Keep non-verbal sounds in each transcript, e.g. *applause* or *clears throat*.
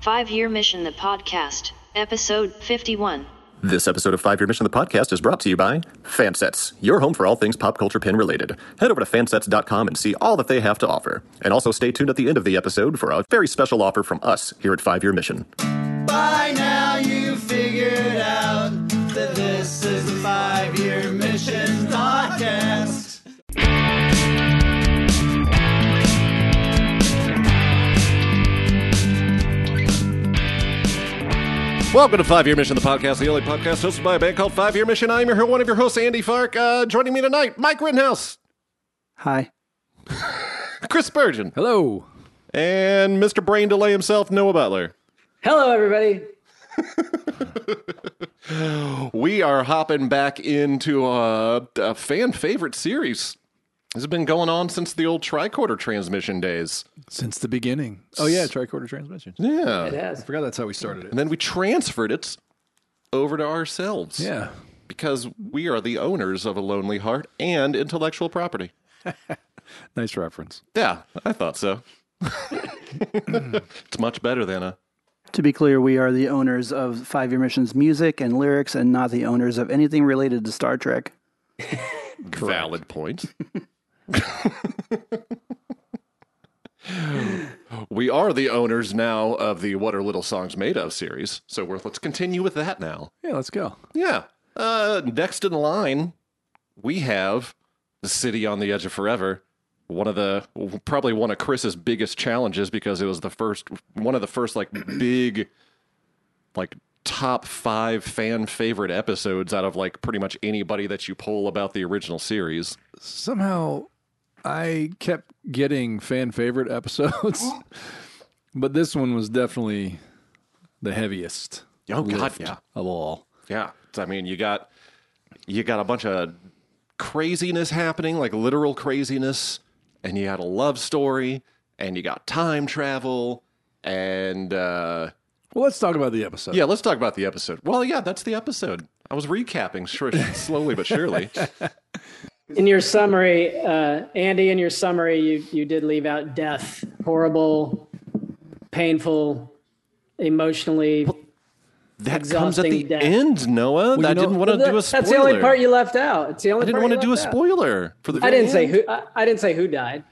Five Year Mission the Podcast, Episode 51. This episode of Five Year Mission, the podcast, is brought to you by Fansets, your home for all things pop culture pin related. Head over to fansets.com and see all that they have to offer. And also stay tuned at the end of the episode for a very special offer from us here at Five Year Mission. Bye now Welcome to Five Year Mission, the podcast, the only podcast hosted by a band called Five Year Mission. I'm your one of your hosts, Andy Fark. Uh, joining me tonight, Mike Rittenhouse, Hi. Chris Spurgeon, Hello. and Mr. Brain Delay himself, Noah Butler. Hello, everybody. *laughs* We are hopping back into a, a fan favorite series. This has been going on since the old tricorder transmission days. Since the beginning. Oh yeah, tricorder transmission. Yeah. It has. I forgot that's how we started it. And then we transferred it over to ourselves. Yeah. Because we are the owners of a lonely heart and intellectual property. *laughs* Nice reference. Yeah, I thought so. *laughs* it's much better than a. To be clear, we are the owners of Five Year Mission's music and lyrics and not the owners of anything related to Star Trek. Valid point. *laughs* we are the owners now of the What Are Little Songs Made Of series. So we're, let's continue with that now. Yeah, let's go. Yeah. Uh, next in line, we have the city on the edge of forever. One of the probably one of Chris's biggest challenges because it was the first one of the first like big like top five fan favorite episodes out of like pretty much anybody that you poll about the original series. Somehow I kept getting fan favorite episodes, *laughs* but this one was definitely the heaviest Oh God, yeah, of all. yeah. I mean, you got you got a bunch of craziness happening, like literal craziness, and you had a love story, and you got time travel, and uh, Well, let's talk about the episode. yeah, let's talk about the episode. Well, yeah, that's the episode. I was recapping sure, *laughs* slowly but surely. *laughs* In your summary, uh, Andy, in your summary, you, you did leave out death, horrible, painful, emotionally. That comes at the death. end, Noah. you I know- didn't want to Well, do a spoiler. That's the only part you left out. It's the only I didn't want to do a left out. spoiler for the. I didn't say who. I, I didn't say who died.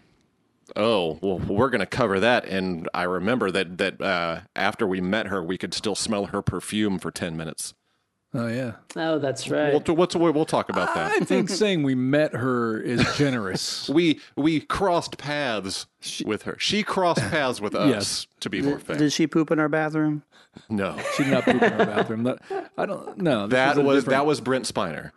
Oh well, we're gonna cover that, and I remember that that uh, after we met her, we could still smell her perfume for ten minutes. Oh yeah. Oh, that's right. We'll, what's, we'll talk about that. I think *laughs* saying we met her is generous. *laughs* we we crossed paths with her. She crossed paths with us. Yes. To be more fair, Did she poop in our bathroom? no, She did not poop in our bathroom. That, I don't know. that was that was Brent Spiner,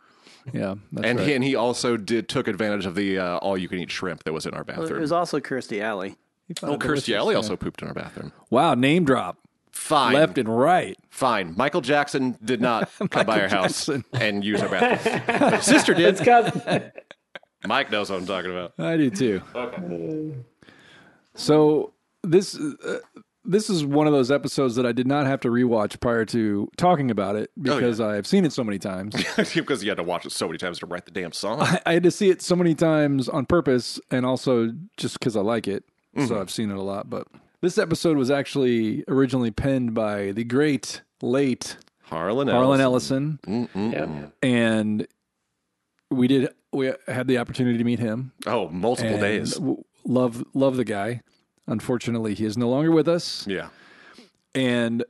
yeah. That's and right. he, and he also did took advantage of the uh, all you can eat shrimp that was in our bathroom. It was also Kirstie Alley. Oh, it Kirstie Alley also pooped in our bathroom. Wow, name drop. Fine, Left and right. fine. Michael Jackson did not *laughs* come by our house and use our bathroom. *laughs* His sister did. It's got, Mike knows what I'm talking about. I do too. Okay. So this uh, this is one of those episodes that I did not have to rewatch prior to talking about it because I've seen it so many times. *laughs* because you had to watch it so many times to write the damn song. I had to see it so many times on purpose and also just because I like it. So I've seen it a lot. But this episode was actually originally penned by the great late Harlan Harlan Ellison. Ellison, yeah. and we did we had the opportunity to meet him. Oh, multiple days. w- Love love the guy. Unfortunately, he is no longer with us. Yeah. And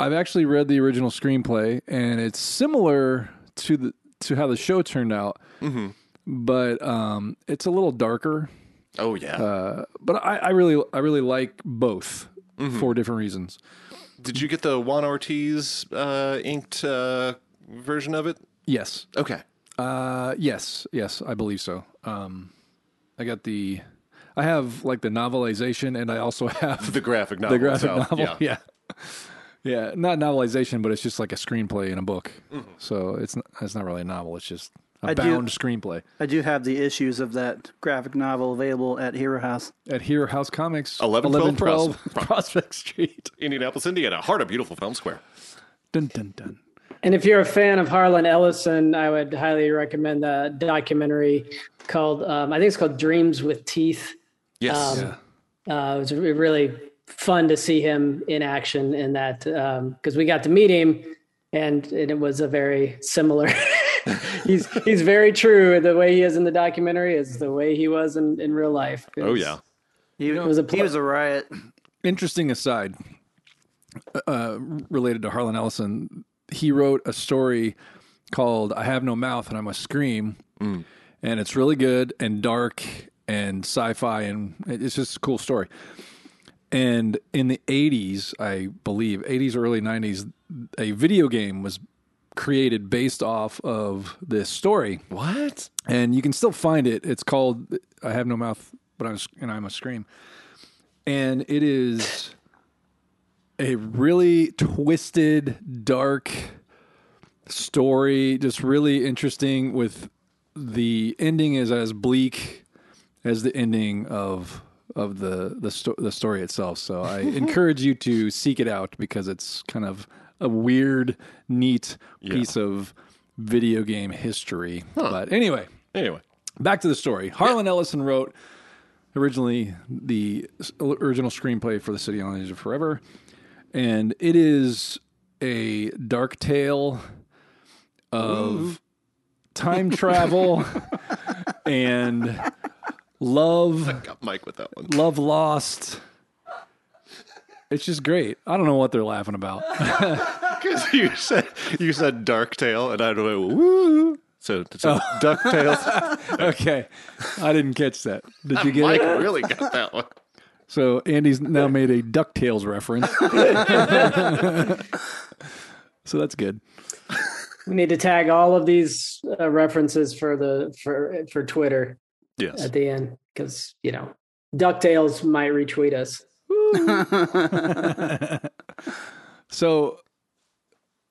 I've actually read the original screenplay, and it's similar to the to how the show turned out, Mm-hmm. but um, it's a little darker. Oh, yeah. Uh, but I, I really I really like both Mm-hmm. for different reasons. Did you get the Juan Ortiz uh, inked uh, version of it? Yes, Okay. uh, yes, yes, I believe so. Um, I got the. I have like the novelization, and I also *laughs* have The graphic novel. the graphic itself. novel. Yeah. Yeah. *laughs* yeah, not novelization, but it's just like a screenplay in a book. Mm-hmm. So it's not, it's not really a novel. It's just a I do- bound screenplay I do have the issues of that graphic novel available at Hero House. at Hero House Comics, 1112 1112 *laughs* Prospect Street. Indianapolis, Indiana. Heart of beautiful Fountain Square. Dun dun dun. And if you're a fan of Harlan Ellison, I would highly recommend the documentary called, um, I think it's called Dreams with Teeth. Yes. Um, Uh, it was really fun to see him in action in that because we got to meet him and, and it was a very similar *laughs* *laughs* he's he's very true the way he is in the documentary is the way he was in, in real life It Oh yeah. He, was a he was a riot. Interesting aside, uh, related to Harlan Ellison, he wrote a story called "I Have No Mouth and I Must Scream," and it's really good and dark and sci-fi, and it's just a cool story. And in the '80s, I believe '80s, early '90s, a video game was created based off of this story What? and you can still find it. It's called "I Have No Mouth, but I'm and I Must Scream," and it is a really twisted, dark story. Just really interesting. With the ending is as bleak as the ending of of the the, sto- the story itself. So I *laughs* encourage you to seek it out because it's kind of a weird, neat piece of video game history. But anyway, Anyway. back to the story. Harlan Ellison wrote originally the original screenplay for The City on the Edge of Forever, and it is a dark tale of time travel *laughs* and love, I Got Mike with that one. love lost. It's just great. I don't know what they're laughing about. Because *laughs* *laughs* you said you said Dark Tale, and I don't know. Woo. So, so *laughs* Ducktales. okay, I didn't catch that. Did you get Mike it? really got that one. So Andy's now made a Ducktales reference. so that's good. we need to tag all of these uh, references for the for for twitter Yes. at the end because you know ducktales might retweet us *laughs* So,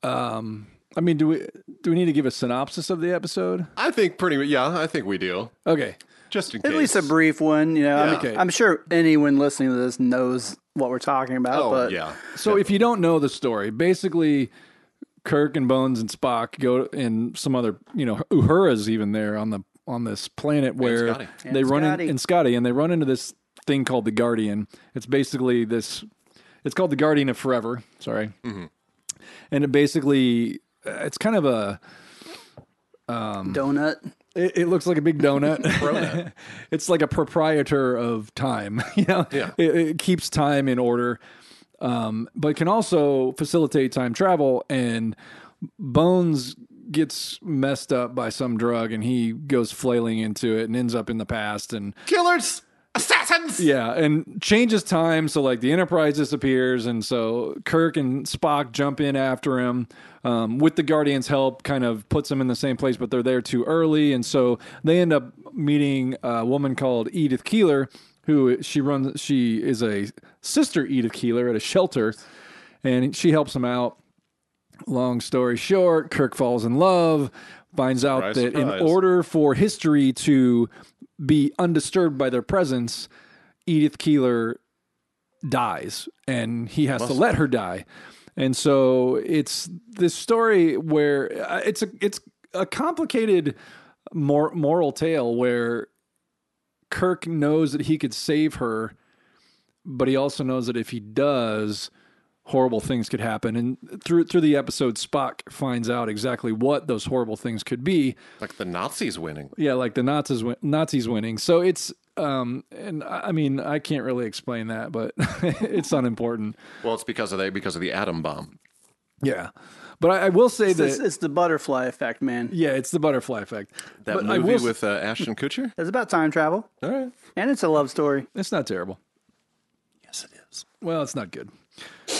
um, I mean, do we do we need to give a synopsis of the episode? I think pretty. Yeah, I think we do. Okay, Just in case. At least a brief one. You know, I Yeah. mean, Okay. I'm sure anyone listening to this knows what we're talking about. Oh but yeah. so if you don't know the story, basically, Kirk and Bones and Spock go and some other, you know, Uhura's even there on the on this planet where Scotty. they And run Scotty. in and Scotty and they run into this thing called the Guardian. It's basically this. It's called the Guardian of Forever. Sorry, mm-hmm. and it basically uh, it's kind of a um, donut. It, it looks like a big donut. *laughs* *laughs* it's like a proprietor of time. *laughs* you know, Yeah. it, it keeps time in order, um, but can also facilitate time travel. And Bones gets messed up by some drug, and he goes flailing into it and ends up in the past. And Killers, assassins. yeah, and changes time. So like the Enterprise disappears, and so Kirk and Spock jump in after him. Um, with the Guardians' help, kind of puts them in the same place, but they're there too early, and so they end up meeting a woman called Edith Keeler, who she runs. She is a sister Edith Keeler at a shelter, and she helps them out. Long story short, Kirk falls in love, finds out Surprise, that surprise. in order for history to be undisturbed by their presence, Edith Keeler dies and he has to let her die. And so it's this story where uh, it's a it's a complicated mor- moral tale where Kirk knows that he could save her, but he also knows that if he does, horrible things could happen. And through through the episode, Spock finds out exactly what those horrible things could be. Like the Nazis winning. Yeah, like the Nazis win- Nazis winning. So it's um and I I mean I can't really explain that, but *laughs* it's unimportant. Well, it's because of they because of the atom bomb. Yeah. But I, I will say It's, that it's the butterfly effect, man. yeah, it's the butterfly effect. That But I movie will s- with uh, Ashton Kutcher. It's about time travel, All right. and it's a love story. It's not terrible. Yes, it is. Well, it's not good.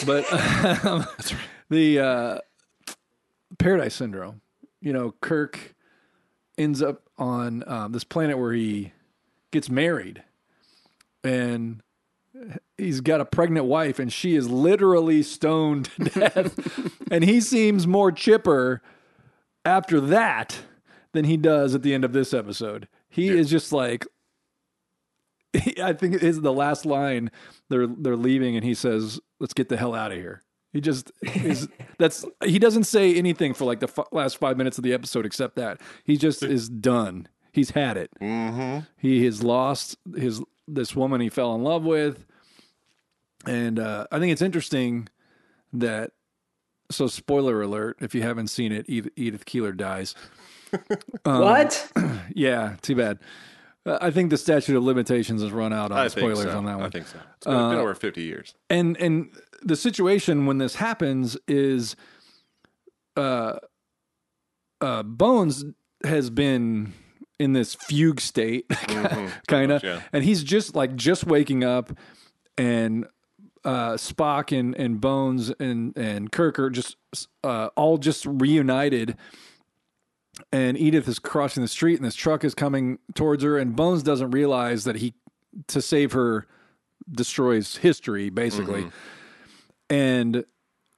But *laughs* um, the uh, Paradise Syndrome, you know, Kirk ends up on um, this planet where he gets married and he's got a pregnant wife and she is literally stoned to death. *laughs* and he seems more chipper after that than he does at the end of this episode. He is just like I think it is the last line. They're they're leaving, and he says, "Let's get the hell out of here." He just is. That's he doesn't say anything for like the f- last five minutes of the episode, except that he just is done. He's had it. Mm-hmm. He has lost his this woman he fell in love with, And uh, I think it's interesting that. So, spoiler alert: if you haven't seen it, Edith, Edith Keeler dies. *laughs* Um, what? *clears throat* Yeah, too bad. Uh, I think the statute of limitations has run out on I spoilers so. on that one. I think so. It's been, been over 50 years. and and the situation when this happens is uh uh bones has been in this fugue state *laughs* kind of yeah. and he's just like just waking up and uh spock and and bones and and kirk are just uh all just reunited and edith is crossing the street and this truck is coming towards her and bones doesn't realize that he to save her destroys history basically and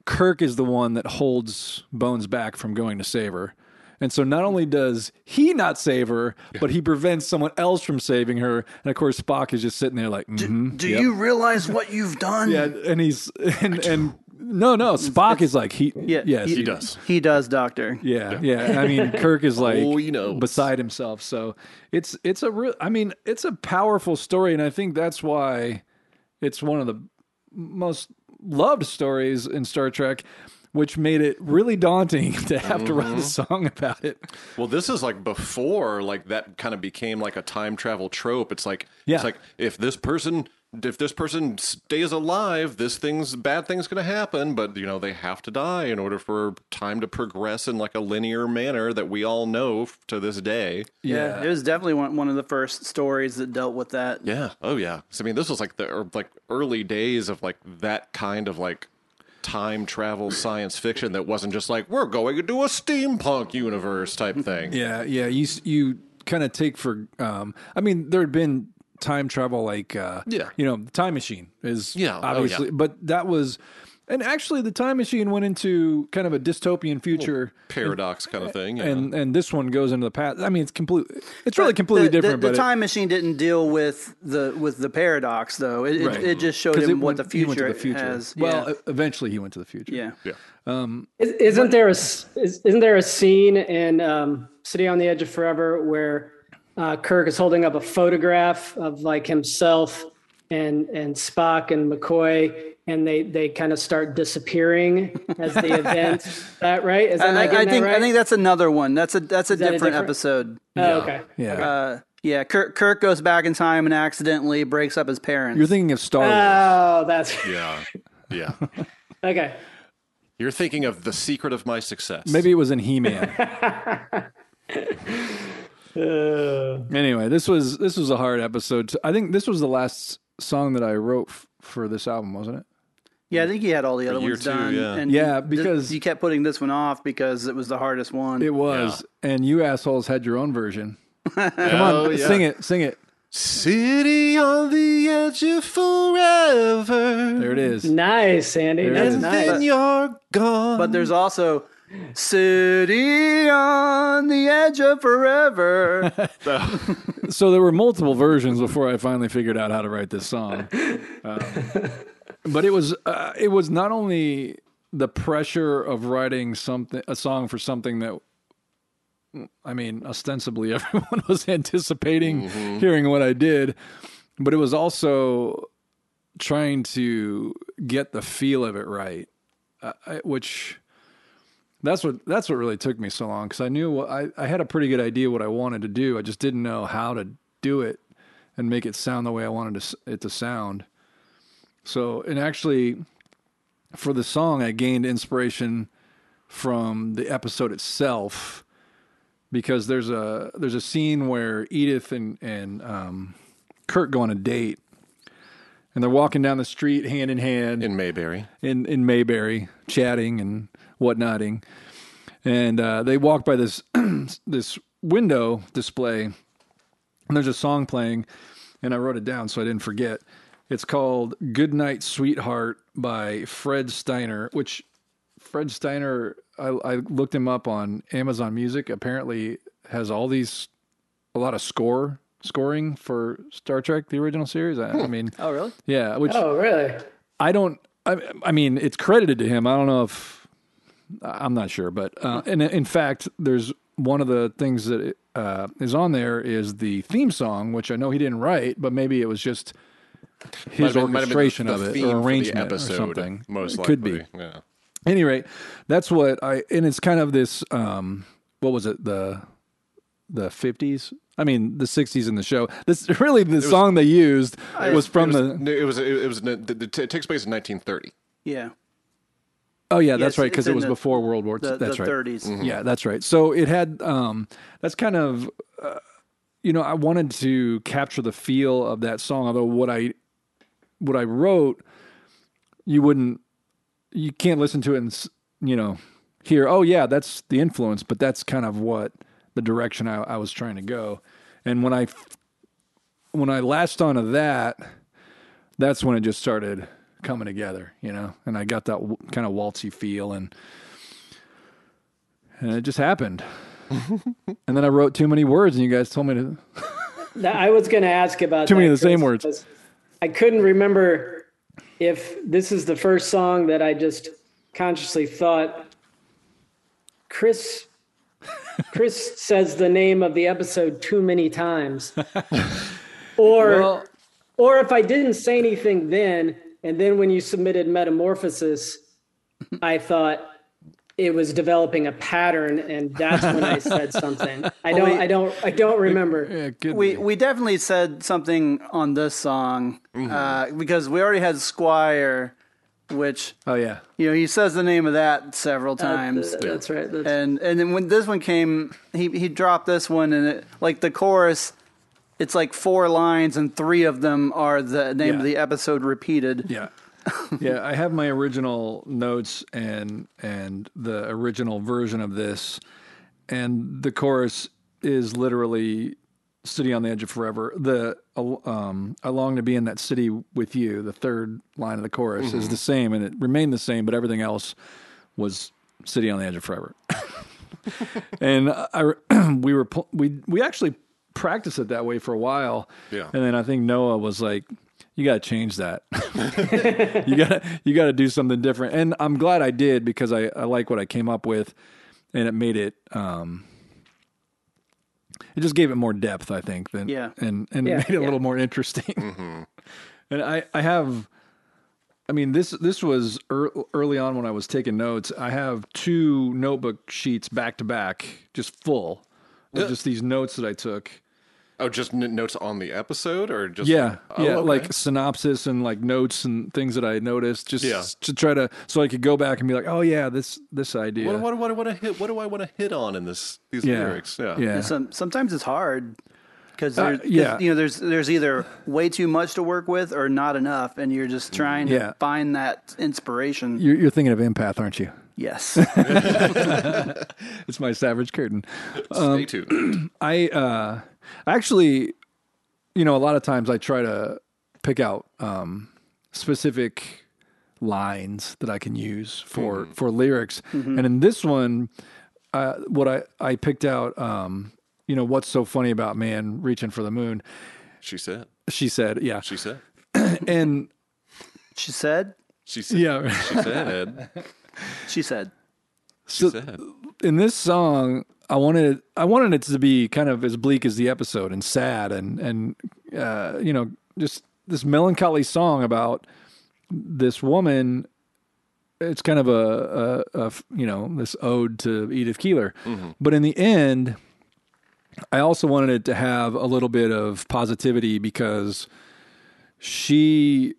Kirk is the one that holds Bones back from going to save her. And so not only does he not save her, but he prevents someone else from saving her. And of course, Spock is just sitting there like, mm-hmm, Do yep." you realize what you've done? *laughs* Yeah, and he's and and no, no, Spock is like he, Yeah, yes, He does. He does, Doctor. yeah, yeah. I mean, Kirk is *laughs* like Oh, he knows. beside himself. So it's it's a real. I mean, it's a powerful story, and I think that's why it's one of the most loved stories in Star Trek, which made it really daunting *laughs* to have to write a mm-hmm. song about it. Well, this is like before like that kind of became like a time travel trope. It's like Yeah. it's like if this person if this person stays alive, this thing's bad thing's going to happen, but you know, they have to die in order for time to progress in like a linear manner that we all know f- to this day. Yeah, it was definitely one, one of the first stories that dealt with that. Yeah. Oh yeah. So I mean, this was like the er, like early days of like that kind of like time travel science fiction that wasn't just like we're going into a steampunk universe type thing. Yeah, yeah. You you kind of take for. Um, I mean, there had been time travel, like uh, Yeah. you know, the time machine is Yeah, oh, obviously, yeah. but that was. And actually, the time machine went into kind of a dystopian future, Paradox kind of thing. Yeah. and and this one goes into the past. I mean, it's complete it's really completely the, the- different. The, but it- time machine didn't deal with the with the paradox, though. It, Right. it, it just showed him it what went- the future, to the future. has. Well, yeah. eventually he went to the future. yeah. yeah. Is, isn't there a s- is, isn't there a scene in um, City on the Edge of Forever where uh, Kirk is holding up a photograph of like himself and and Spock and McCoy, and they they kind of start disappearing *laughs* as the event. Is that right? Is that I, I getting that think right? I think that's another one. That's a that's a that a different, different- episode. Oh, okay. Yeah, Uh, yeah, Kirk, Kirk goes back in time and accidentally breaks up his parents. you're thinking of Star Wars. Oh, that's *laughs* Yeah. Yeah. *laughs* okay. You're thinking of the secret of my success. Maybe it was in He Man. Uh. anyway, this was this was a hard episode. I think this was the last song that I wrote f- for this album, wasn't it? yeah, I think he had all the other ones two, done. yeah. And Yeah, th- because- you kept putting this one off because it was the hardest one. It was, and you assholes had your own version. *laughs* Come Oh, on, yeah. sing it, sing it. City on the edge of forever. There it is. Nice, Andy. There it That's is. nice. Then you're gone. but there's also City on the Edge of Forever. *laughs* So there were multiple versions before I finally figured out how to write this song. Um, but it was uh, it was not only the pressure of writing something a song for something that I mean ostensibly *laughs* everyone was anticipating hearing what I did, but it was also trying to get the feel of it right, uh, which that's what that's what really took me so long because I knew what, I I had a pretty good idea what I wanted to do. I just didn't know how to do it and make it sound the way I wanted to, it to sound. So, and actually, for the song, I gained inspiration from the episode itself because there's a there's a scene where Edith and and um, Kirk go on a date, and they're walking down the street hand in hand in Mayberry. in in Mayberry, chatting and whatnotting, and uh, they walk by this *clears throat* this window display, and there's a song playing, and I wrote it down so I didn't forget. It's called "Good Night, Sweetheart" by Fred Steiner, which Fred Steiner I, I looked him up on Amazon Music. Apparently, has all these a lot of score scoring for Star Trek the original series. I, I mean, oh, really? yeah, which Oh, really? I don't. I, I mean, it's credited to him. I don't know if I'm not sure, but uh, and in fact, there's one of the things that uh, is on there is the theme song, which I know he didn't write, but maybe it was just his Might have been- might orchestration the of it or the arrangement episode, or something. Most It likely. could be. Yeah. Any rate, that's what I and it's kind of this um what was it the the 50s I mean the 60s in the show this *laughs* really the song they used was from it was, the no, it was it was it, it takes place in 1930. Yeah. Oh yeah that's right because it was the- before World War II The, that's the right. 30s. Yeah, that's right. So it had um that's kind of uh, you know I wanted to capture the feel of that song although what I what I wrote you wouldn't you can't listen to it and you know hear oh yeah that's the influence but that's kind of what the direction I, I was trying to go. And when I, when I latched onto that that's when it just started coming together you know and I got that w- kind of waltzy feel and and it just happened. *laughs* and then I wrote too many words, and you guys told me to. *laughs* That- I was going to ask about Too many of the same words. I couldn't remember if this is the first song that I just consciously thought Chris Chris *laughs* says the name of the episode too many times. or Well- or if I didn't say anything then and then when you submitted metamorphosis I thought it was developing a pattern and that's when I said *laughs* something. I don't we- I don't I don't remember. Yeah, We be. we definitely said something on this song uh, because we already had Squire, which oh yeah, you know he says the name of that several times. Uh, that's right. That's, and and then when this one came, he he dropped this one, and it, like the chorus, it's like four lines, and three of them are the name Yeah. of the episode repeated. yeah, *laughs* yeah. I have my original notes and and the original version of this, and the chorus is literally "City on the Edge of Forever." The um, "I long to be in that city with you." The third line of the chorus is the same, and it remained the same, but everything else was "City on the Edge of Forever." *laughs* and I, *clears throat* we were we we actually practiced it that way for a while. Yeah. And then I think Noah was like, "You got to change that. *laughs* you got to you got to do something different." And I'm glad I did because I I like what I came up with, and it made it um. It just gave it more depth, I think, than Yeah. and and Yeah, made it a little more interesting. *laughs* And I I have I mean, this this was ear early on when I was taking notes. I have two notebook sheets back to back, just full of Yeah. just these notes that I took. Oh, just n- notes on the episode, or just Yeah, Oh, yeah, okay. like synopsis and like notes and things that I noticed, just Yeah. to try to so I could go back and be like, oh yeah, this this idea. what, what, what, what, hit, what do I want to hit on in this these yeah, lyrics? Yeah, yeah, Some sometimes it's hard because Uh, yeah. you know there's there's either way too much to work with or not enough, and you're just trying to Yeah. find that inspiration. You're, you're thinking of empath, aren't you? yes, *laughs* *laughs* It's my savage curtain. Stay tuned. *clears throat* I uh actually you know a lot of times I try to pick out um specific lines that I can use for for lyrics and in this one uh what I I picked out um you know what's so funny about man reaching for the moon She said. she said yeah She said. *clears throat* and she said. She said. yeah She said. Ed. She said. so said. in this song I wanted I wanted it to be kind of as bleak as the episode and sad and and uh, you know just this melancholy song about this woman. It's kind of a, a, a you know this ode to Edith Keeler, but in the end, I also wanted it to have a little bit of positivity because she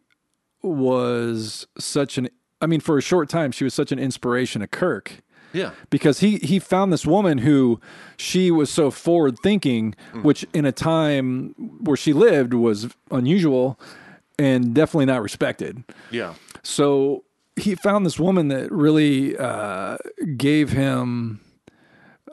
was such an I mean for a short time she was such an inspiration to Kirk Yeah. because he he found this woman who she was so forward thinking which in a time where she lived was unusual and definitely not respected Yeah. so he found this woman that really uh, gave him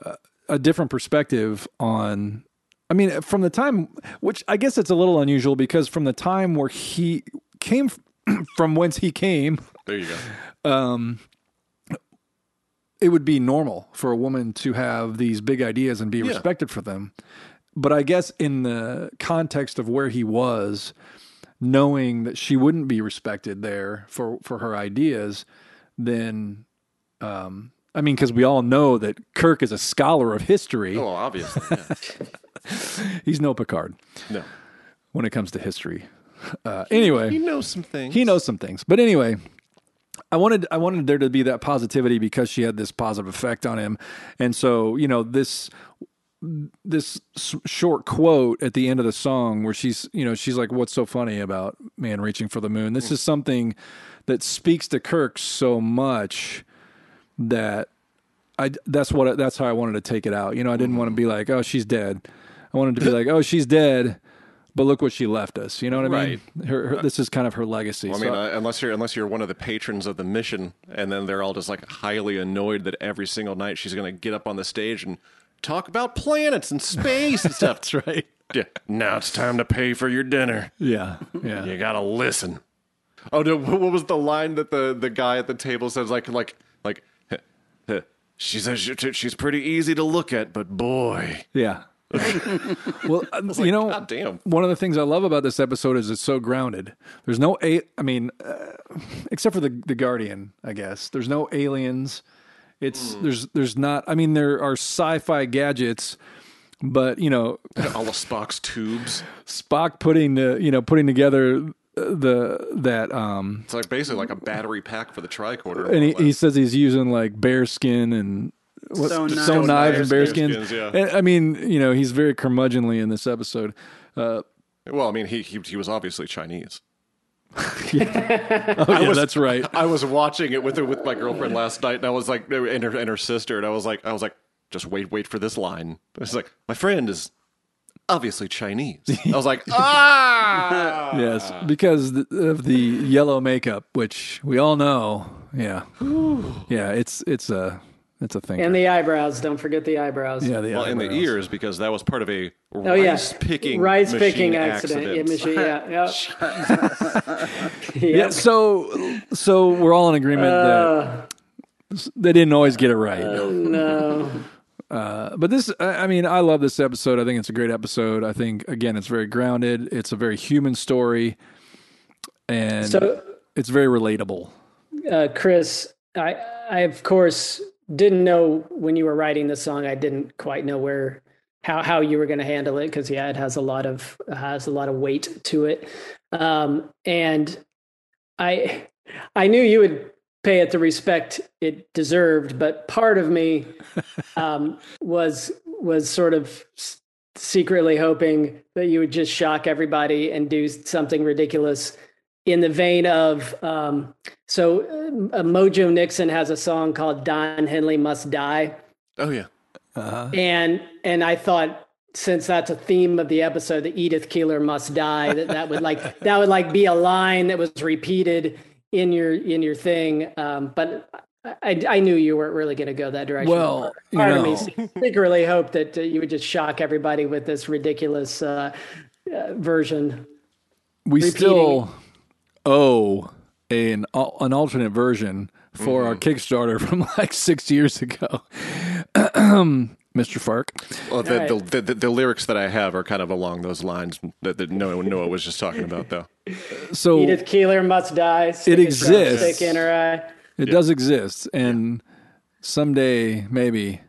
uh, a different perspective on i mean from the time which i guess it's a little unusual because from the time where he came *clears throat* from whence he came There you go. It would be normal for a woman to have these big ideas and be respected for them. But I guess in the context of where he was, knowing that she wouldn't be respected there for, for her ideas, then, um, I mean, because we all know that Kirk is a scholar of history. Oh, obviously. Yeah. *laughs* He's no Picard No. when it comes to history. Uh, anyway, He knows some things. he knows some things. But anyway, I wanted I wanted there to be that positivity because she had this positive effect on him, and so you know this this short quote at the end of the song where she's you know she's like what's so funny about man reaching for the moon? This is something that speaks to kirk so much that i that's what that's how i wanted to take it out. You know i didn't mm-hmm. want to be like oh she's dead. I wanted to be like oh she's dead but look what she left us you know what i mean her, her, this is kind of her legacy Well, I So mean, uh, unless you're unless you're one of the patrons of the mission, and then they're all just like highly annoyed that every single night she's going to get up on the stage and talk about planets and space and stuff. *laughs* that's right yeah. Now it's time to pay for your dinner. yeah yeah You gotta listen. Oh no! What was the line that the the guy at the table says? Like like like. "Heh, *laughs* heh, She says she's pretty easy to look at, but boy, Yeah. *laughs* well, uh, you know, God damn. one of the things I love about this episode is it's so grounded. There's no a, I mean, uh, except for the the Guardian, I guess. There's no aliens. It's there's there's not. I mean, there are sci-fi gadgets, but you know, all of Spock's tubes. Spock putting the you know putting together the that um It's like basically like a battery pack for the tricorder. and he, he says he's using like bear skin and what, Stone stone, knives. knives, Knives, and bearskins. bear skins. skins, yeah. I mean, you know, he's very curmudgeonly in this episode. Uh, well, I mean, he he, he was obviously Chinese. *laughs* *laughs* oh yeah, that's right. *laughs* I was watching it with with my girlfriend last night, and I was like, and her and her sister, and I was like, I was like, just wait, wait for this line. It's like my friend is obviously Chinese. I was like, ah, Yes, because of the yellow makeup, which we all know. Yeah, yeah, it's it's a it's a thing. And the eyebrows. Don't forget the eyebrows. yeah, the well, in the ears because that was part of a Oh yeah, rice picking rice picking accident. Yeah, machine, yeah, *laughs* yeah. Yeah, so so we're all in agreement Uh, that they didn't always get it right. no. but this, I I mean, I love this episode. I think it's a great episode. I think again, it's very grounded. It's a very human story, and So- it's very relatable. uh, Chris, I, I of course didn't know when you were writing the song. I didn't quite know where how how you were going to handle it because yeah, it has a lot of has a lot of weight to it, um, and I I knew you would pay it the respect it deserved, but part of me *laughs* um, was was sort of secretly hoping that you would just shock everybody and do something ridiculous in the vein of um, so uh, Mojo Nixon has a song called Don Henley Must Die. Oh yeah, and and I thought since that's a theme of the episode that Edith Keeler must die that that would like *laughs* that would like be a line that was repeated in your in your thing. Um, but I, I knew you weren't really going to go that direction. Well, you part of me *laughs* secretly hoped that uh, you would just shock everybody with this ridiculous uh, uh, version. we repeating- still owe an an alternate version for our mm-hmm. Kickstarter *laughs* from like six years ago. *clears throat* Mr. Fark. well, the, All the, right. the, the, the lyrics that I have are kind of along those lines that, that Noah, Noah was just talking about, though. *laughs* So Edith Keeler must die. Stick It exists. Stick in her eye. it does exist, and someday maybe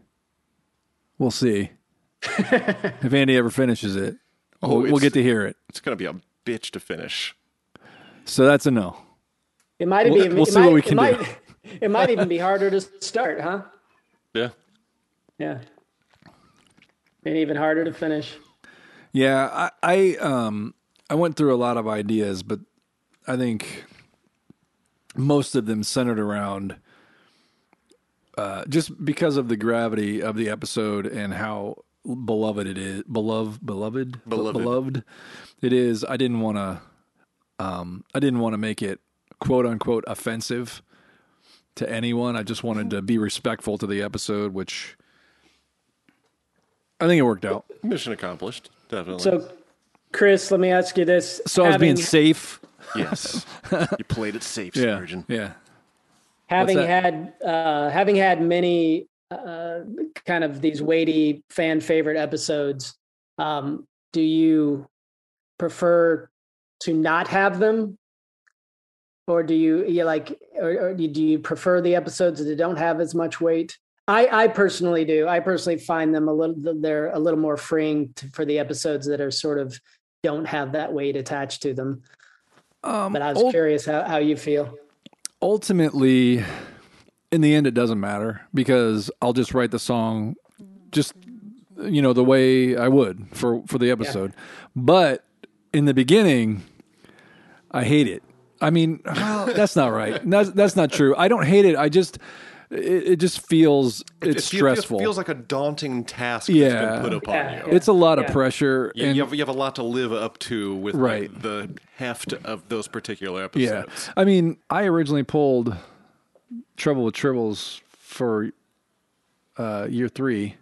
we'll see *laughs* if Andy ever finishes it. Oh, we'll, we'll get to hear it. It's gonna be a bitch to finish. So that's a no. It might We'll- be. we'll it see what might- we it can do. might, It might even be harder to start, huh? Yeah. Yeah. And even harder to finish. Yeah, I, I um I went through a lot of ideas, but I think most of them centered around uh, just because of the gravity of the episode and how beloved it is, beloved, beloved, Beloved. beloved it is. I didn't want to, um, I didn't want to make it quote unquote offensive to anyone. I just wanted to be respectful to the episode, which I think it worked out. Mission accomplished. Definitely. So, Chris, let me ask you this. So I was being safe. yes, *laughs* you played it safe, Yeah, Spurgeon. yeah. having had uh, having had many uh, kind of these weighty fan favorite episodes, um, do you prefer to not have them, or do you you like, or, or do you prefer the episodes that don't have as much weight? I, I personally do. I personally find them a little they're a little more freeing to, for the episodes that are sort of don't have that weight attached to them. um, but I was curious how, how you feel. ultimately in the end it doesn't matter because I'll just write the song just you know the way I would for for the episode. But in the beginning I hate it. I mean, well, *laughs* that's not right. That's that's not true. I don't hate it. I just it, it just feels it's it feel- stressful. It feels like a daunting task Yeah. that's been put upon Yeah, you. it's a lot of pressure You, and you, have, you have a lot to live up to with like, Right. the heft of those particular episodes. yeah. I mean, I originally pulled Trouble with Tribbles for uh, year 3.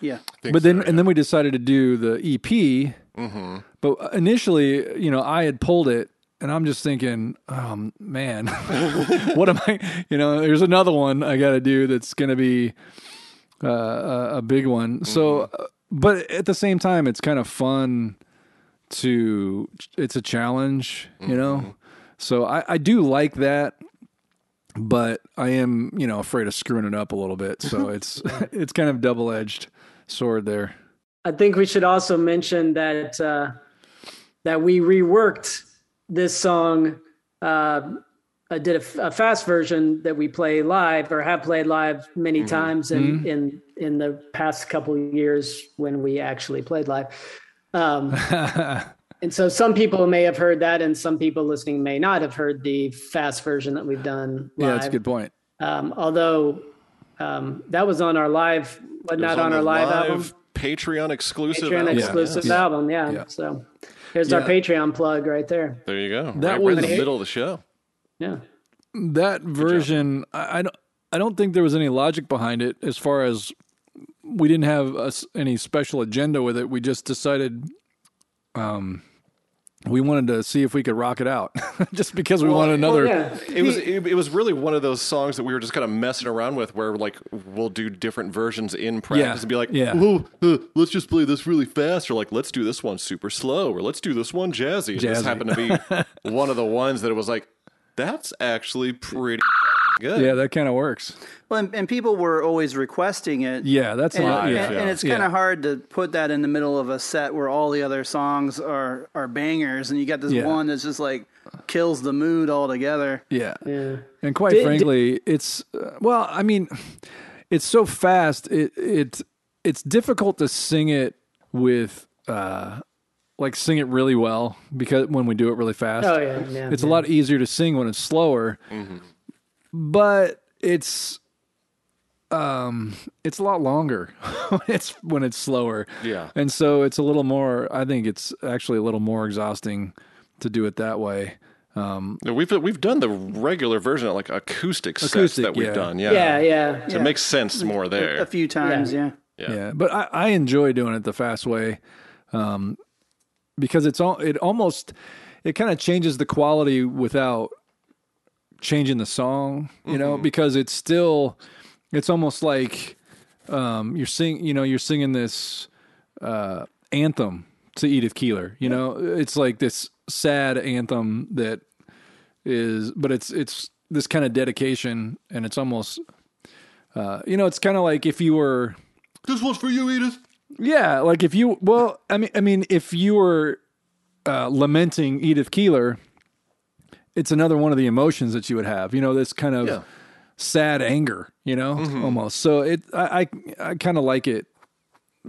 Yeah. Think but then so, and then we decided to do the EP. Mm-hmm. But initially, you know, I had pulled it, and I'm just thinking, oh man, *laughs* what am I? You know, there's another one I got to do that's going to be uh, a, a big one. So, Mm-hmm. uh, but at the same time, it's kind of fun to. It's a challenge, you know. Mm-hmm. So I, I do like that. But I am, you know, afraid of screwing it up a little bit. So *laughs* it's *laughs* it's kind of double edged sword there. I think we should also mention that uh, that we reworked this song. Uh, I did a fast version that we play live or have played live many times in, in in the past couple of years when we actually played live. Um, *laughs* and so some people may have heard that, and some people listening may not have heard the fast version that we've done live. Yeah, that's a good point. Um, although um, that was on our live, but not on, the our live, album. Patreon exclusive. Album. Patreon album. exclusive Yeah. album. Yeah. Yeah. So here's our Patreon plug right there. There you go. That right, right in was- the middle of the show. Yeah. that version I, I don't I don't think there was any logic behind it as far as we didn't have a s any special agenda with it. We just decided um we wanted to see if we could rock it out *laughs* just because we wanted another yeah. It was it, it was really one of those songs that we were just kind of messing around with, where like we'll do different versions in practice Yeah, and be like, yeah. "Whoa, uh, let's just play this really fast," or like, "Let's do this one super slow," or "Let's do this one jazzy." And this happened to be *laughs* one of the ones that it was like, "That's actually pretty good." Yeah, that kind of works. Well, and, and people were always requesting it. Yeah, that's And, a lot. and- Yeah. and it's kind of hard to put that in the middle of a set where all the other songs are are bangers, and you got this Yeah. one that's just like kills the mood altogether. Yeah. Yeah. And quite Did- frankly, it's uh, well, I mean, it's so fast. It it it's difficult to sing it with uh like sing it really well because when we do it really fast. Oh yeah. yeah It's a lot easier to sing when it's slower. But it's um it's a lot longer *laughs* when it's when it's slower. Yeah. And so it's a little more I think it's actually a little more exhausting to do it that way. Um We've we've done the regular version of like acoustic sets that we've yeah. done. Yeah, Yeah. Yeah. So it makes sense more there. A few times, yeah. Yeah. Yeah, but I, I enjoy doing it the fast way, um, because it's all it almost it kind of changes the quality without changing the song, you know, because it's still it's almost like um, you're sing you know you're singing this uh, anthem to Edith Keeler, you know, it's like this sad anthem that is, but it's it's this kind of dedication, and it's almost uh, you know, it's kind of like if you were This one's for you, Edith. yeah, like if you well, I mean, I mean, if you were uh, lamenting Edith Keeler, it's another one of the emotions that you would have. You know, this kind of Yeah. sad anger. You know, almost. So it, I, I, I kind of like it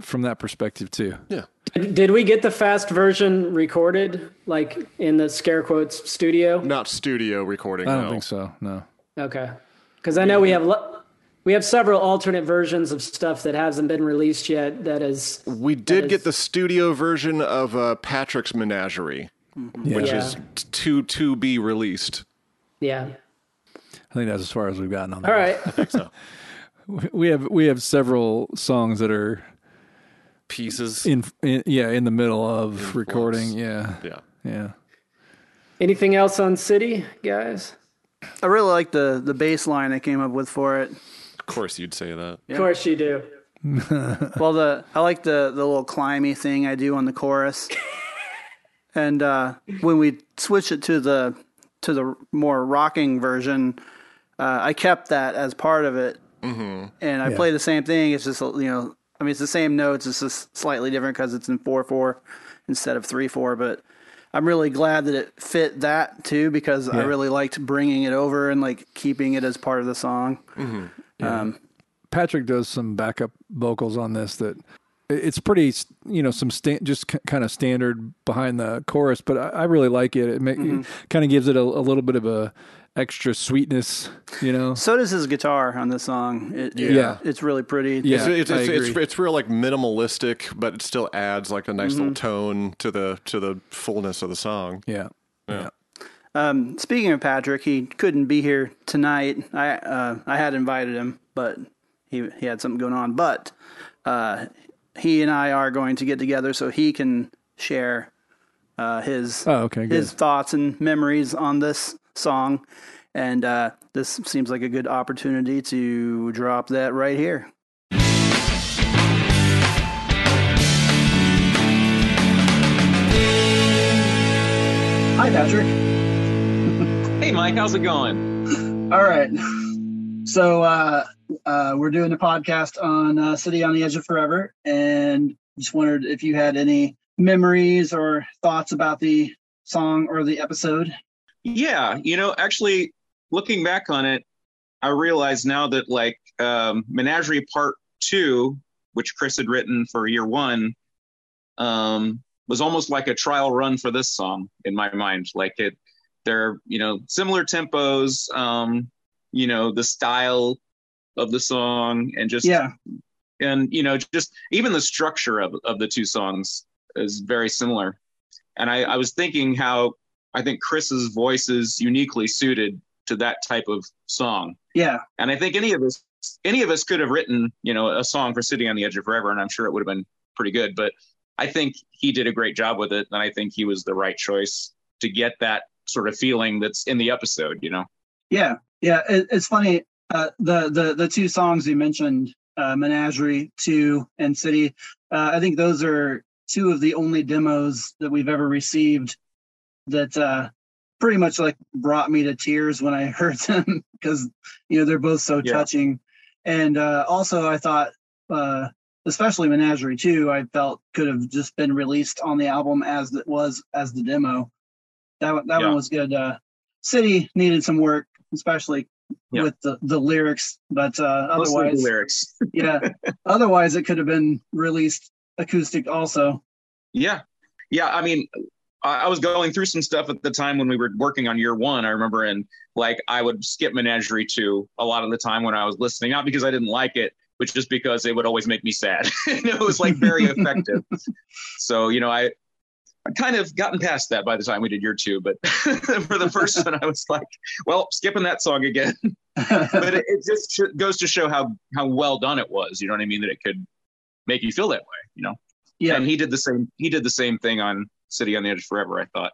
from that perspective too. Yeah. Did we get the fast version recorded, like in the scare quotes studio? Not studio recording. I don't no. think so. No. Okay, because I know we have lo- we have several alternate versions of stuff that hasn't been released yet. That is, We did is- get the studio version of uh, Patrick's Menagerie, Yeah. which Yeah. is to to be released. yeah. I think that's as far as we've gotten on that. All right, So *laughs* We have we have several songs that are pieces. in, in yeah in the middle of recording. Yeah. yeah. Yeah. anything else on City, guys? I really like the the bass line I came up with for it. Of course, you'd say that. Of course you do. Well, the I like the the little climby thing I do on the chorus, *laughs* and uh, when we switch it to the to the more rocking version, uh, I kept that as part of it, mm-hmm. and I Yeah. play the same thing. It's just you know, I mean, it's the same notes. It's just slightly different because it's in four four instead of three four. But I'm really glad that it fit that too because I really liked bringing it over and like keeping it as part of the song. Um, Patrick does some backup vocals on this that it's pretty, you know, some sta- just kind of standard behind the chorus, but I, I really like it. It, ma- kind of gives it a, a little bit of a extra sweetness, you know. so does his guitar on this song. It, Yeah. it's really pretty. Yeah, it's, it's, it's, it's, it's real like minimalistic, but it still adds like a nice Mm-hmm. little tone to the to the fullness of the song. Yeah. Yeah. Um, speaking of Patrick, he couldn't be here tonight. I uh, I had invited him, but he he had something going on. But uh, he and I are going to get together so he can share uh, his Oh, okay, good. his thoughts and memories on this song, and uh, this seems like a good opportunity to drop that right here. Hi, Patrick. *laughs* Hey, Mike, how's it going? All right. So uh, uh, we're doing a podcast on uh, City on the Edge of Forever, and just wondered if you had any memories or thoughts about the song or the episode. Yeah, you know, actually, looking back on it, I realize now that like um, Menagerie Part Two, which Chris had written for year one, um, was almost like a trial run for this song in my mind. Like it, they're you know similar tempos, um, you know the style of the song, and just Yeah, and you know just even the structure of, of the two songs is very similar. And I, I was thinking how i think chris's voice is uniquely suited to that type of song. Yeah, and i think any of us any of us could have written you know a song for City on the edge of forever and i'm sure it would have been pretty good but i think he did a great job with it and i think he was the right choice to get that sort of feeling that's in the episode you know? Yeah, yeah. It, it's funny. Uh, the the the two songs you mentioned, uh, Menagerie Two and City. Uh, I think those are two of the only demos that we've ever received that uh, pretty much like brought me to tears when I *laughs* heard them because you know they're both so Yeah. touching. And uh, also, I thought, uh, especially Menagerie Two, I felt could have just been released on the album as it was as the demo. That one- that Yeah. one was good. Uh, City needed some work, especially Yeah. with the the lyrics, but uh, otherwise, lyrics *laughs* yeah, otherwise it could have been released acoustic also. Yeah. Yeah. I mean, I, I was going through some stuff at the time when we were working on year one. I remember, and like I would skip Menagerie 2 a lot of the time when I was listening, not because I didn't like it, but just because it would always make me sad. *laughs* and it was like very *laughs* effective. So, you know, I, I kind of gotten past that by the time we did year two, but *laughs* for the first one, I was like, well, skipping that song again. *laughs* but it, it just sh- goes to show how how well done it was. You know what I mean? That it could make you feel that way. You know? yeah, And he did the same. He did the same thing on City on the Edge Forever. I thought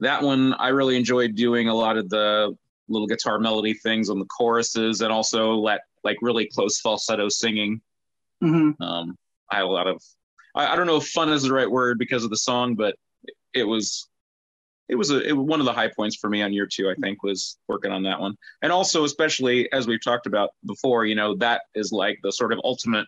that one I really enjoyed doing a lot of the little guitar melody things on the choruses, and also let like really close falsetto singing. hmm Um, I had a lot of. I, I don't know if fun is the right word because of the song, but it was. It was a it, one of the high points for me on year two. I think was working on that one, and also especially as we've talked about before. You know that is like the sort of ultimate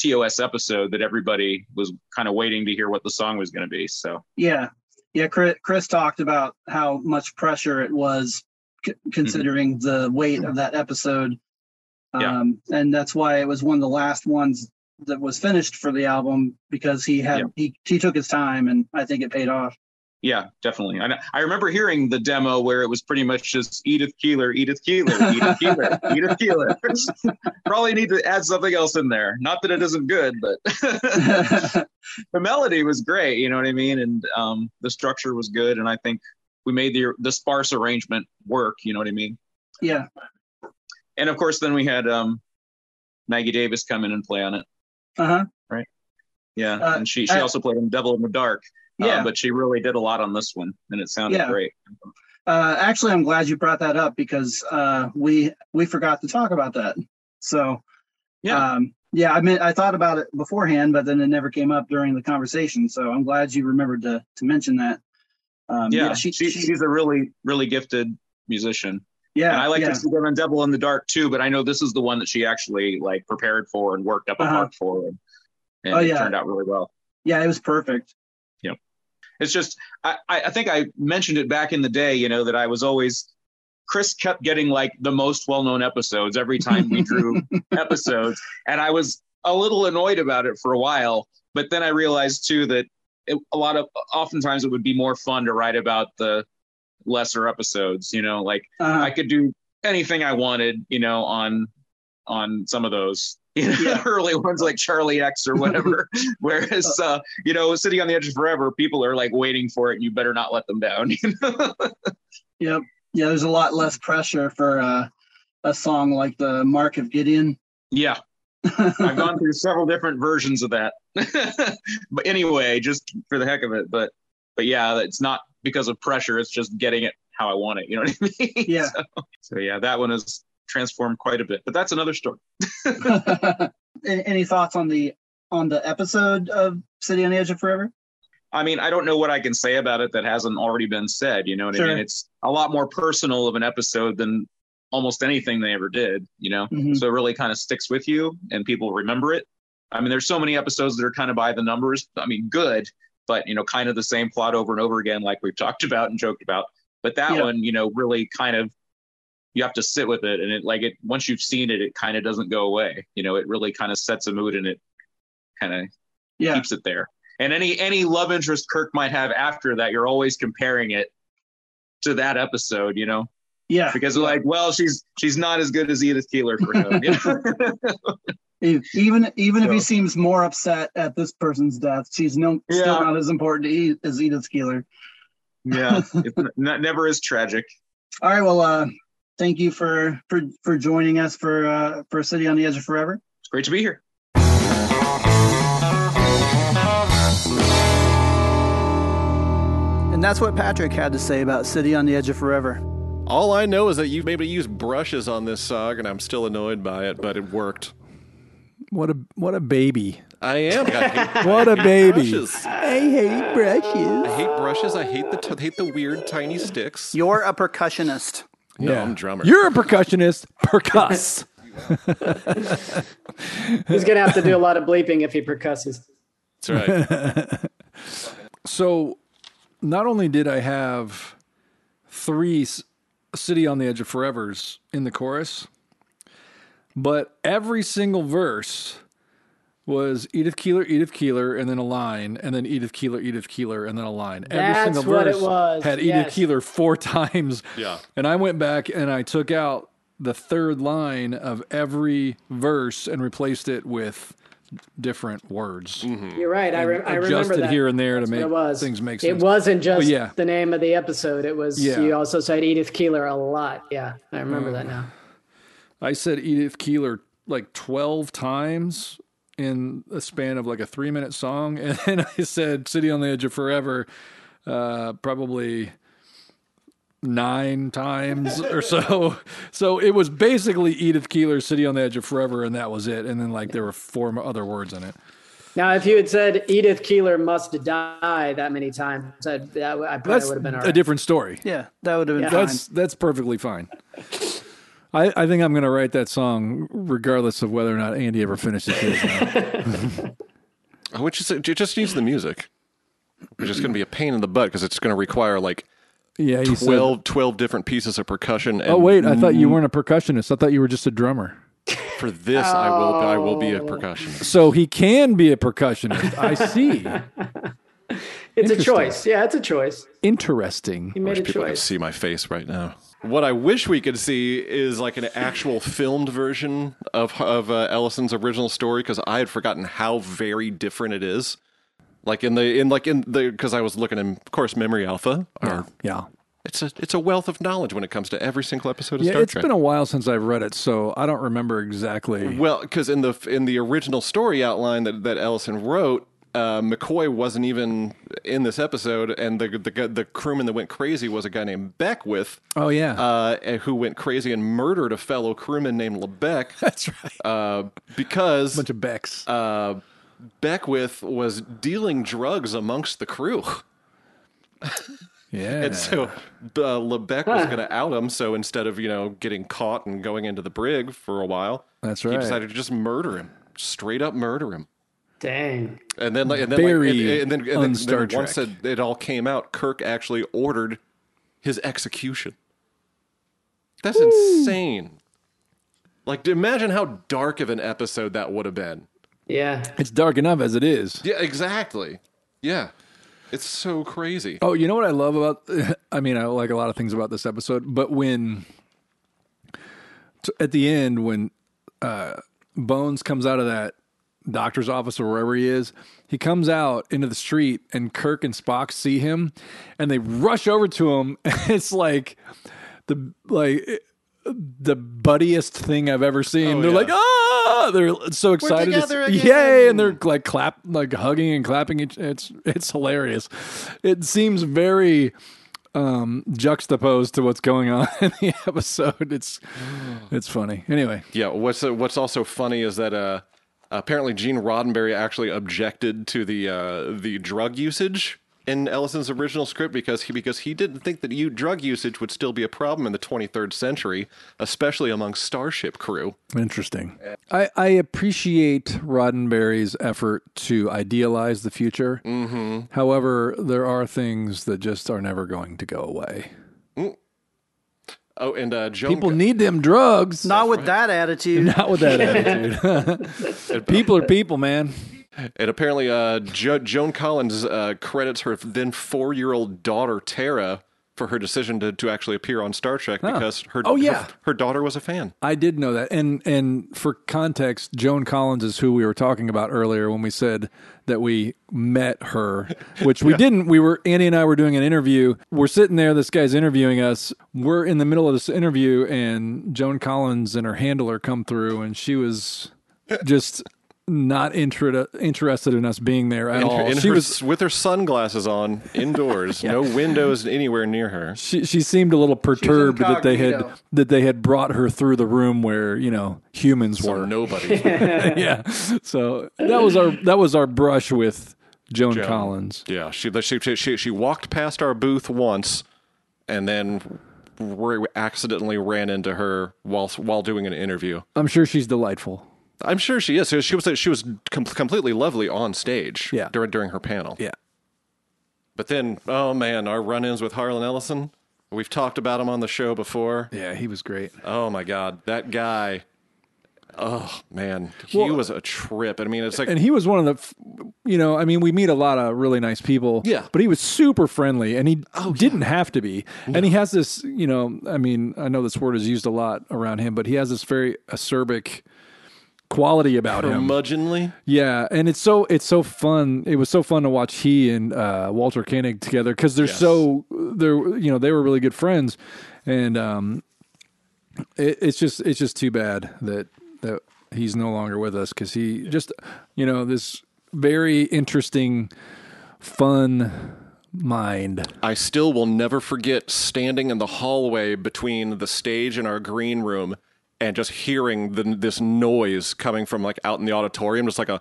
TOS episode that everybody was kind of waiting to hear what the song was going to be. So Yeah, yeah. Chris, Chris talked about how much pressure it was, c- considering the weight of that episode. Yeah. Um, and that's why it was one of the last ones that was finished for the album because he had Yeah. he he took his time, and I think it paid off. yeah, definitely. I, I remember hearing the demo where it was pretty much just Edith Keeler, Edith Keeler, *laughs* Edith Keeler, Edith Keeler. *laughs* Probably need to add something else in there. Not that it isn't good, but *laughs* the melody was great. You know what I mean? And um, the structure was good. And I think we made the the sparse arrangement work. You know what I mean? yeah, And of course, then we had um, Maggie Davis come in and play on it. Uh huh. Right. Yeah, Uh, and she she also played in Devil in the Dark. uh, Yeah. but she really did a lot on this one, and it sounded Yeah. great. Uh, actually, I'm glad you brought that up because uh, we we forgot to talk about that. So Yeah. um, yeah. I mean, I thought about it beforehand, but then it never came up during the conversation. So I'm glad you remembered to to mention that. Um, yeah, she, she, she- she's a really really gifted musician. Yeah, and I like yeah. to see them on Devil in the Dark too, but I know this is the one that she actually like prepared for and worked up a Uh-huh. part for, and, and Oh, it turned out really well. Yeah, it was perfect. Yeah, it's just I, I I think I mentioned it back in the day, you know, that I was always Chris kept getting like the most well-known episodes every time we drew *laughs* episodes, and I was a little annoyed about it for a while. But then I realized too that it, a lot of oftentimes it would be more fun to write about the lesser episodes. You know, like Uh, I could do anything I wanted, you know, on on some of those. *laughs* You know, Yeah. *laughs* early ones like Charlie X or whatever. *laughs* Whereas, uh, you know, City on the Edge of Forever, people are like waiting for it, and you better not let them down. You know? Yep. Yeah, there's a lot less pressure for uh, a song like the Mark of Gideon. yeah, I've gone through several different versions of that. but anyway, just for the heck of it. But but yeah, it's not because of pressure. It's just getting it how I want it. You know what I mean? *laughs* Yeah. So, so yeah, that one has transformed quite a bit. But that's another story. *laughs* *laughs* any, thoughts on the on the episode of City on the Edge of Forever? I mean, I don't know what I can say about it that hasn't already been said. You know what I Sure. mean? It's a lot more personal of an episode than almost anything they ever did, you know? Mhm. So it really kind of sticks with you and people remember it. I mean, there's so many episodes that are kind of by the numbers. I mean, good, but, you know, kind of the same plot over and over again, like we've *laughs* talked about and joked about. But that Yeah. one, you know, really kind of, you have to sit with it. And it, like, it, once you've seen it, it kind of doesn't go away. You know, it really kind of sets a mood and it kind of Yeah. keeps it there. And any any love interest Kirk might have after that, you're always comparing it to that episode, you know, Yeah. because like, well, she's she's not as good as Edith Keeler for him. you know? *laughs* E- Even even if he seems more upset at this person's death, she's no still not as important to E- as Edith Keeler. yeah, *laughs* it's not, never as tragic. All right. Well, uh, thank you for for for joining us for uh, for City on the Edge of Forever. It's great to be here. And that's what Patrick had to say about City on the Edge of Forever. All I know is that you maybe used brushes on this song, and I'm still annoyed by it, but it worked. What a what a baby. I am. I hate, *laughs* What a baby. brushes. I hate brushes. I hate brushes. I hate the t- hate the weird tiny sticks. You're a percussionist. No, Yeah. I'm drummer. You're a percussionist. Percuss. *laughs* He's gonna have to do a lot of bleeping if he percusses. That's right. *laughs* so, not only did I have three City on the Edge of Forevers in the chorus, but every single verse was Edith Keeler, Edith Keeler, and then a line, and then Edith Keeler, Edith Keeler, and then a line. Every That's single what it verse was, had Edith yes. Keeler four *laughs* times. Yeah. And I went back and I took out the third line of every verse and replaced it with different words. Mm-hmm. You're right. I, re- I remember adjusted that. here and there to That's what make it was. things make sense. It wasn't just yeah. the name of the episode. It was Yeah. you also said Edith Keeler a lot. Yeah, I remember mm. that now. I said Edith Keeler like 12 times in a span of like a three minute song. *laughs* And then I said City on the Edge of Forever uh, probably nine times *laughs* or so. So it was basically Edith Keeler, City on the Edge of Forever, and that was it. And then like there were four other words in it. Now, if you had said Edith Keeler must die that many times, I'd, that, I probably That's would have been all a different story. Yeah, that would have been Yeah. fine. That's that's perfectly fine. *laughs* I, I think I'm going to write that song regardless of whether or not Andy ever finishes his. now. Oh, *laughs* Which is it just needs the music. Which is going to be a pain in the butt because it's going to require like Yeah, you 12, 12 different pieces of percussion. And Oh wait, I thought you mm-hmm. weren't a percussionist. I thought you were just a drummer. for this, I will I will be a oh. percussionist. So he can be a percussionist. I see. *laughs* it's a choice. Yeah, it's a choice. Interesting. You made a People can choice. see my face right now. What I wish we could see is like an actual filmed version of of uh, Ellison's original story because I had forgotten how very different it is. Like in the in like in the because I was looking in, of course, Memory Alpha. Or Yeah. it's a it's a wealth of knowledge when it comes to every single episode of Yeah, Star it's Trek. been a while since I've read it, so I don't remember exactly. Well, because in the in the original story outline that that Ellison wrote, uh, McCoy wasn't even in this episode, and the the the crewman that went crazy was a guy named Beckwith, Oh yeah, uh, who went crazy and murdered a fellow crewman named LeBeque. *laughs* that's right. uh, because a bunch of Becks. uh, Beckwith was dealing drugs amongst the crew. *laughs* yeah. And so uh, LeBeque was going to out him. So instead of you know getting caught and going into the brig for a while, That's right. he decided to just murder him, straight up murder him. Dang. And then, like, and then, Very like, and, and then, and then, un-Star then once it, it all came out, Kirk actually ordered his execution. That's insane. Like, imagine how dark of an episode that would have been. Yeah. It's dark enough as it is. Yeah, exactly. Yeah, it's so crazy. Oh, you know what I love about? *laughs* I mean, I like a lot of things about this episode, but when at the end when uh, Bones comes out of that doctor's office or wherever he is, he comes out into the street, and Kirk and Spock see him, and they rush over to him. *laughs* It's like the like the buddiest thing I've ever seen. Oh, they're yeah. like, ah, they're so excited. to together again. Yay! And they're like clap, like hugging and clapping. Each, it's it's hilarious. It seems very um juxtaposed to what's going on *laughs* in the episode. It's it's funny. Anyway, Yeah, what's uh, what's also funny is that uh, apparently Gene Roddenberry actually objected to the uh, the drug usage in Ellison's original script because he because he didn't think that you drug usage would still be a problem in the 23rd century, especially among starship crew. interesting. I I appreciate Roddenberry's effort to idealize the future. Mm-hmm. However, there are things that just are never going to go away. Oh, and uh, Joan People need them drugs. Not with that attitude. Not with that attitude. *laughs* *laughs* people are people, man. And apparently, uh, jo- Joan Collins uh, credits her then four year old daughter, Tara, for her decision to, to actually appear on Star Trek because her, Oh, yeah. her, her daughter was a fan. I did know that, and and for context, Joan Collins is who we were talking about earlier when we said that we met her, *laughs* which we didn't. We were Andy and I were doing an interview. We're sitting there. This guy's interviewing us. We're in the middle of this interview, and Joan Collins and her handler come through, and she was just not inter- interested in us being there at In all. in she her was with her sunglasses on *laughs* indoors, no windows anywhere near her. she she seemed a little perturbed that they had that they had brought her through the room where you know humans So were. nobody. *laughs* yeah. So that was our that was our brush with Joan, Joan. Collins. Yeah, she, she she she walked past our booth once, and then we accidentally ran into her while while doing an interview. I'm sure she's delightful. I'm sure she is. She was she was com- completely lovely on stage Yeah. during during her panel. Yeah. But then, oh man, our run-ins with Harlan Ellison. We've talked about him on the show before. Yeah, he was great. Oh my god, that guy. Oh man, he Well- was a trip. I mean, it's like And he was one of the, you know, I mean, we meet a lot of really nice people. Yeah. But he was super friendly and he oh, didn't have to be. And he has this, you know, I mean, I know this word is used a lot around him, but he has this very acerbic quality about him. curmudgeonly. Yeah, and it's so it's so fun. It was so fun to watch he and uh, Walter Koenig together because they're Yes. so they're you know they were really good friends, and um, it, it's just it's just too bad that that he's no longer with us because he just you know this very interesting, fun mind. I still will never forget standing in the hallway between the stage and our green room and just hearing the, this noise coming from like out in the auditorium, just like a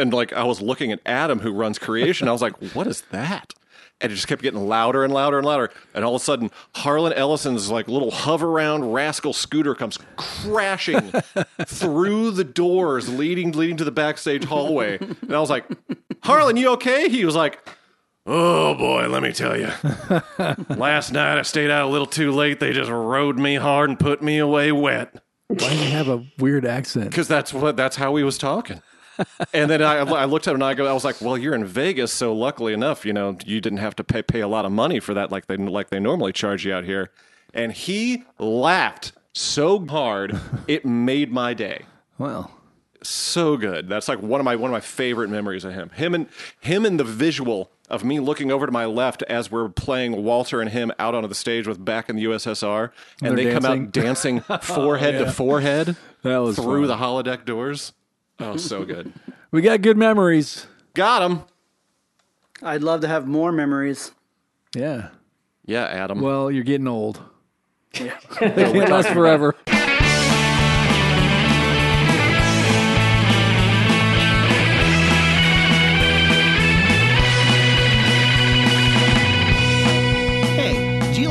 and like I was looking at Adam who runs creation. I was like, what is that? And it just kept getting louder and louder and louder. And all of a sudden, Harlan Ellison's like little hover around rascal scooter comes crashing *laughs* through the doors leading leading to the backstage hallway. And I was like, Harlan, you okay? He was like, Oh boy, let me tell you. *laughs* Last night I stayed out a little too late. They just rode me hard and put me away wet. Why do you have a weird accent? Because that's what that's how he was talking. and then I, I looked at him and I go, I was like, "Well, you're in Vegas, so luckily enough, you know, you didn't have to pay pay a lot of money for that, like they like they normally charge you out here." And he laughed so hard, *laughs* it made my day. Wow So good. That's like one of my one of my favorite memories of him. Him and him and the visual of me looking over to my left as we're playing Walter and him out onto the stage with back in the USSR, and They're they come out dancing *laughs* forehead to *laughs* forehead That was through fun. the holodeck doors. Oh, so good. *laughs* we got good memories. Got them. I'd love to have more memories. Yeah. Yeah, Adam. Well, you're getting old. Yeah. they can't last forever.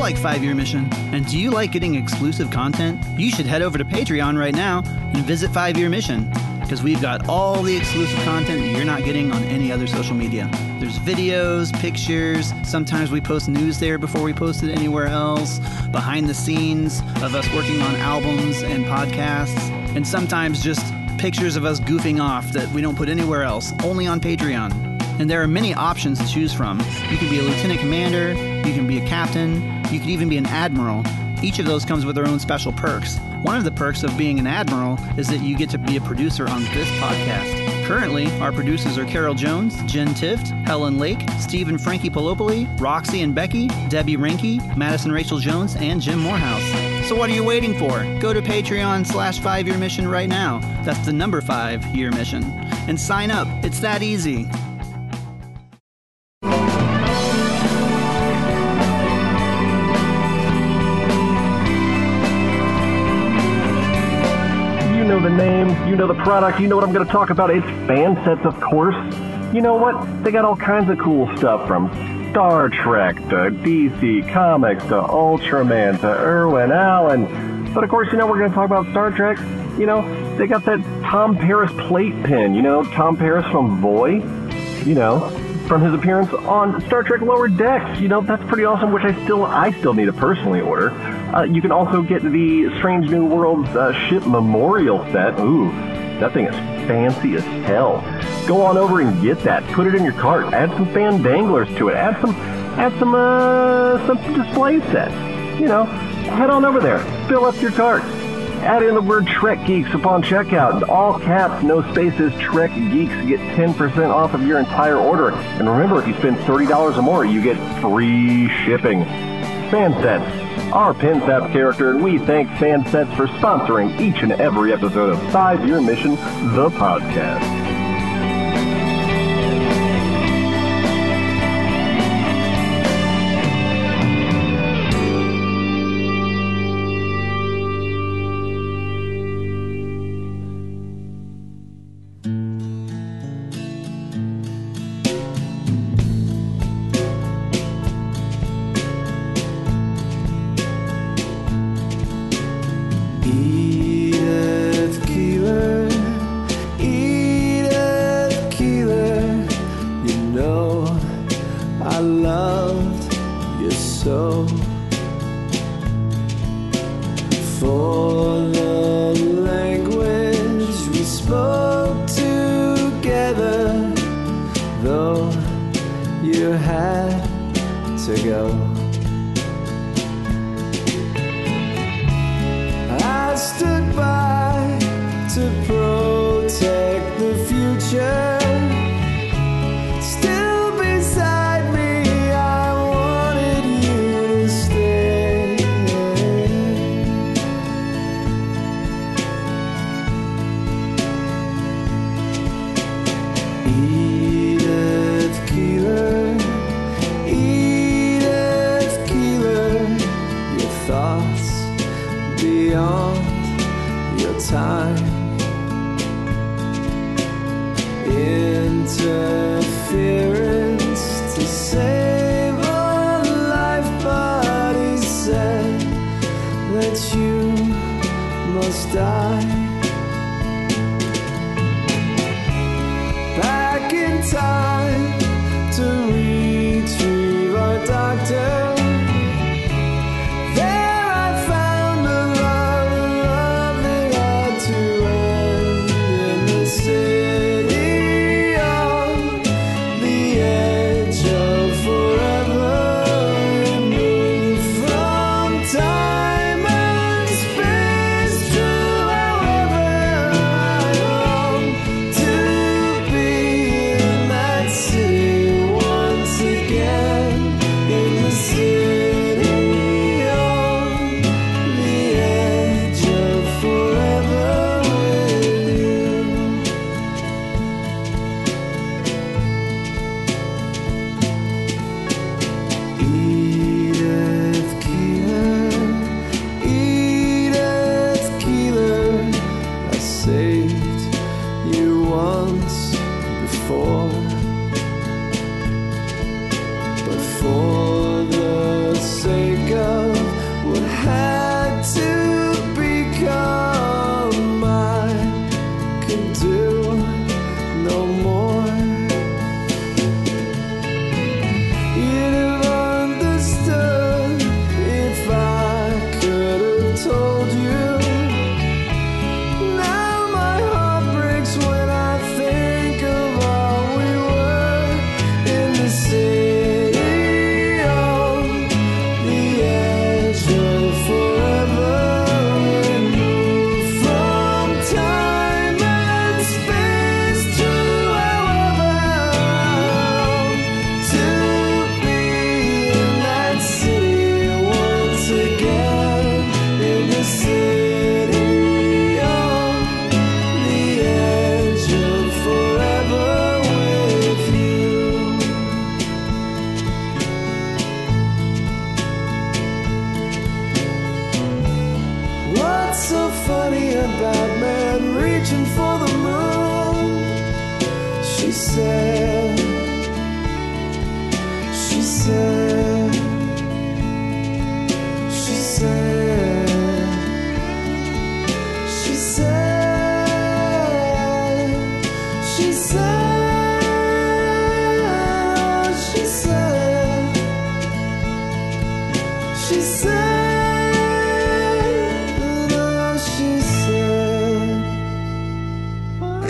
Like Five Year Mission? And do you like getting exclusive content? You should head over to Patreon right now and visit Five Year Mission because we've got all the exclusive content that you're not getting on any other social media. There's videos, pictures, sometimes we post news there before we post it anywhere else, behind the scenes of us working on albums and podcasts, and sometimes just pictures of us goofing off that we don't put anywhere else, only on Patreon. And there are many options to choose from. You can be a lieutenant commander, you can be a captain, you can even be an admiral. Each of those comes with their own special perks. One of the perks of being an admiral is that you get to be a producer on this podcast. Currently, our producers are Carol Jones, Jen Tift, Helen Lake, Stephen Frankie Palopoli, Roxy and Becky, Debbie Rinke, Madison Rachel Jones, and Jim Morehouse. So what are you waiting for? Go to Patreon slash five year mission right now. That's the number five year mission. And sign up. It's that easy. The name, you know the product, you know what I'm going to talk about. It's Fansets, of course. You know what? They got all kinds of cool stuff from Star Trek to DC Comics to Ultraman to Irwin Allen. But of course, you know, we're going to talk about Star Trek. You know, they got that Tom Paris plate pin. You know, Tom Paris from Voy. You know, from his appearance on Star Trek Lower Decks. You know, that's pretty awesome, which I still I still need to personally order. Uh, you can also get the Strange New Worlds uh, ship memorial set. Ooh, that thing is fancy as hell. Go on over and get that. Put it in your cart. Add some fan danglers to it. Add some, add some, uh, some display sets. You know, head on over there. Fill up your cart. Add in the word Trek Geeks upon checkout. All caps, no spaces, Trek Geeks. Get 10% off of your entire order. And remember, if you spend $30 or more, you get free shipping. Fansets, our PinSap character, and we thank Fansets for sponsoring each and every episode of Five Year Mission, the podcast.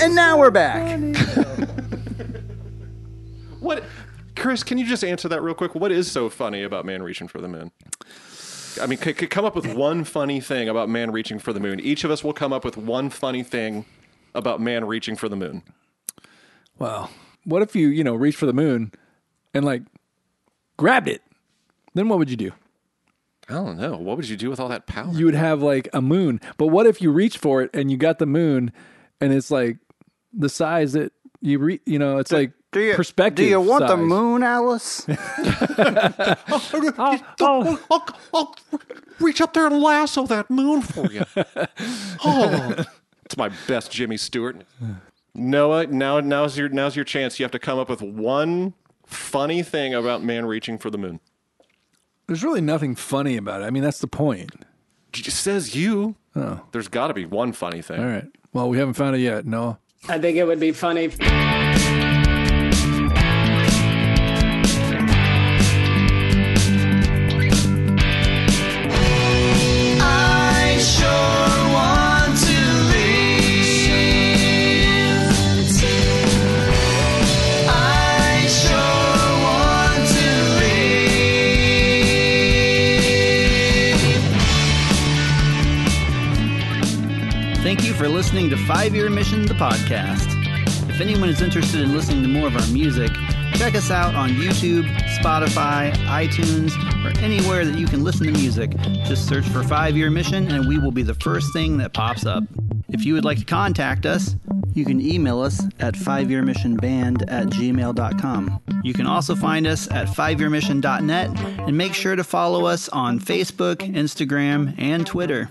And now we're back. Chris? Can you just answer that real quick? What is so funny about man reaching for the moon? I mean, could, could come up with one funny thing about man reaching for the moon. Each of us will come up with one funny thing about man reaching for the moon. Wow. What if you, you know, reached for the moon and like grabbed it? Then what would you do? I don't know. What would you do with all that power? You would have like a moon. But what if you reach for it and you got the moon and it's like the size that you re, you know, it's like Do you, perspective. Do you want the moon, Alice? *laughs* Oh, oh, I'll, I'll, I'll reach up there and lasso that moon for you. *laughs* oh, it's my best Jimmy Stewart. Noah, now now's your now's your chance. You have to come up with one funny thing about man reaching for the moon. There's really nothing funny about it. I mean, that's the point. It says you. Oh. There's got to be one funny thing. All right. Well, we haven't found it yet. No. I think it would be funny. Podcast. If anyone is interested in listening to more of our music, check us out on YouTube, Spotify, iTunes, or anywhere that you can listen to music. Just search for Five Year Mission and we will be the first thing that pops up. If you would like to contact us, you can email us at fiveyearmissionband at gmail.com. You can also find us at fiveyearmission.net and make sure to follow us on Facebook, Instagram, and Twitter.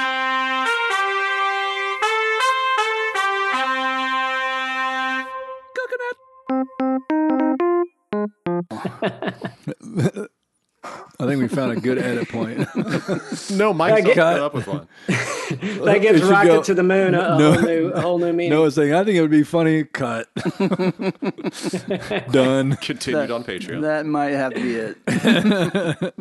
I think we found a good edit point. *laughs* No, Mike's I get- not up with one. *laughs* That gets It rocket go- to the moon a, a No. whole new, a whole new meaning. Noah's saying, I think it would be funny. Cut. *laughs* Done. Continued on Patreon. That might have to be it.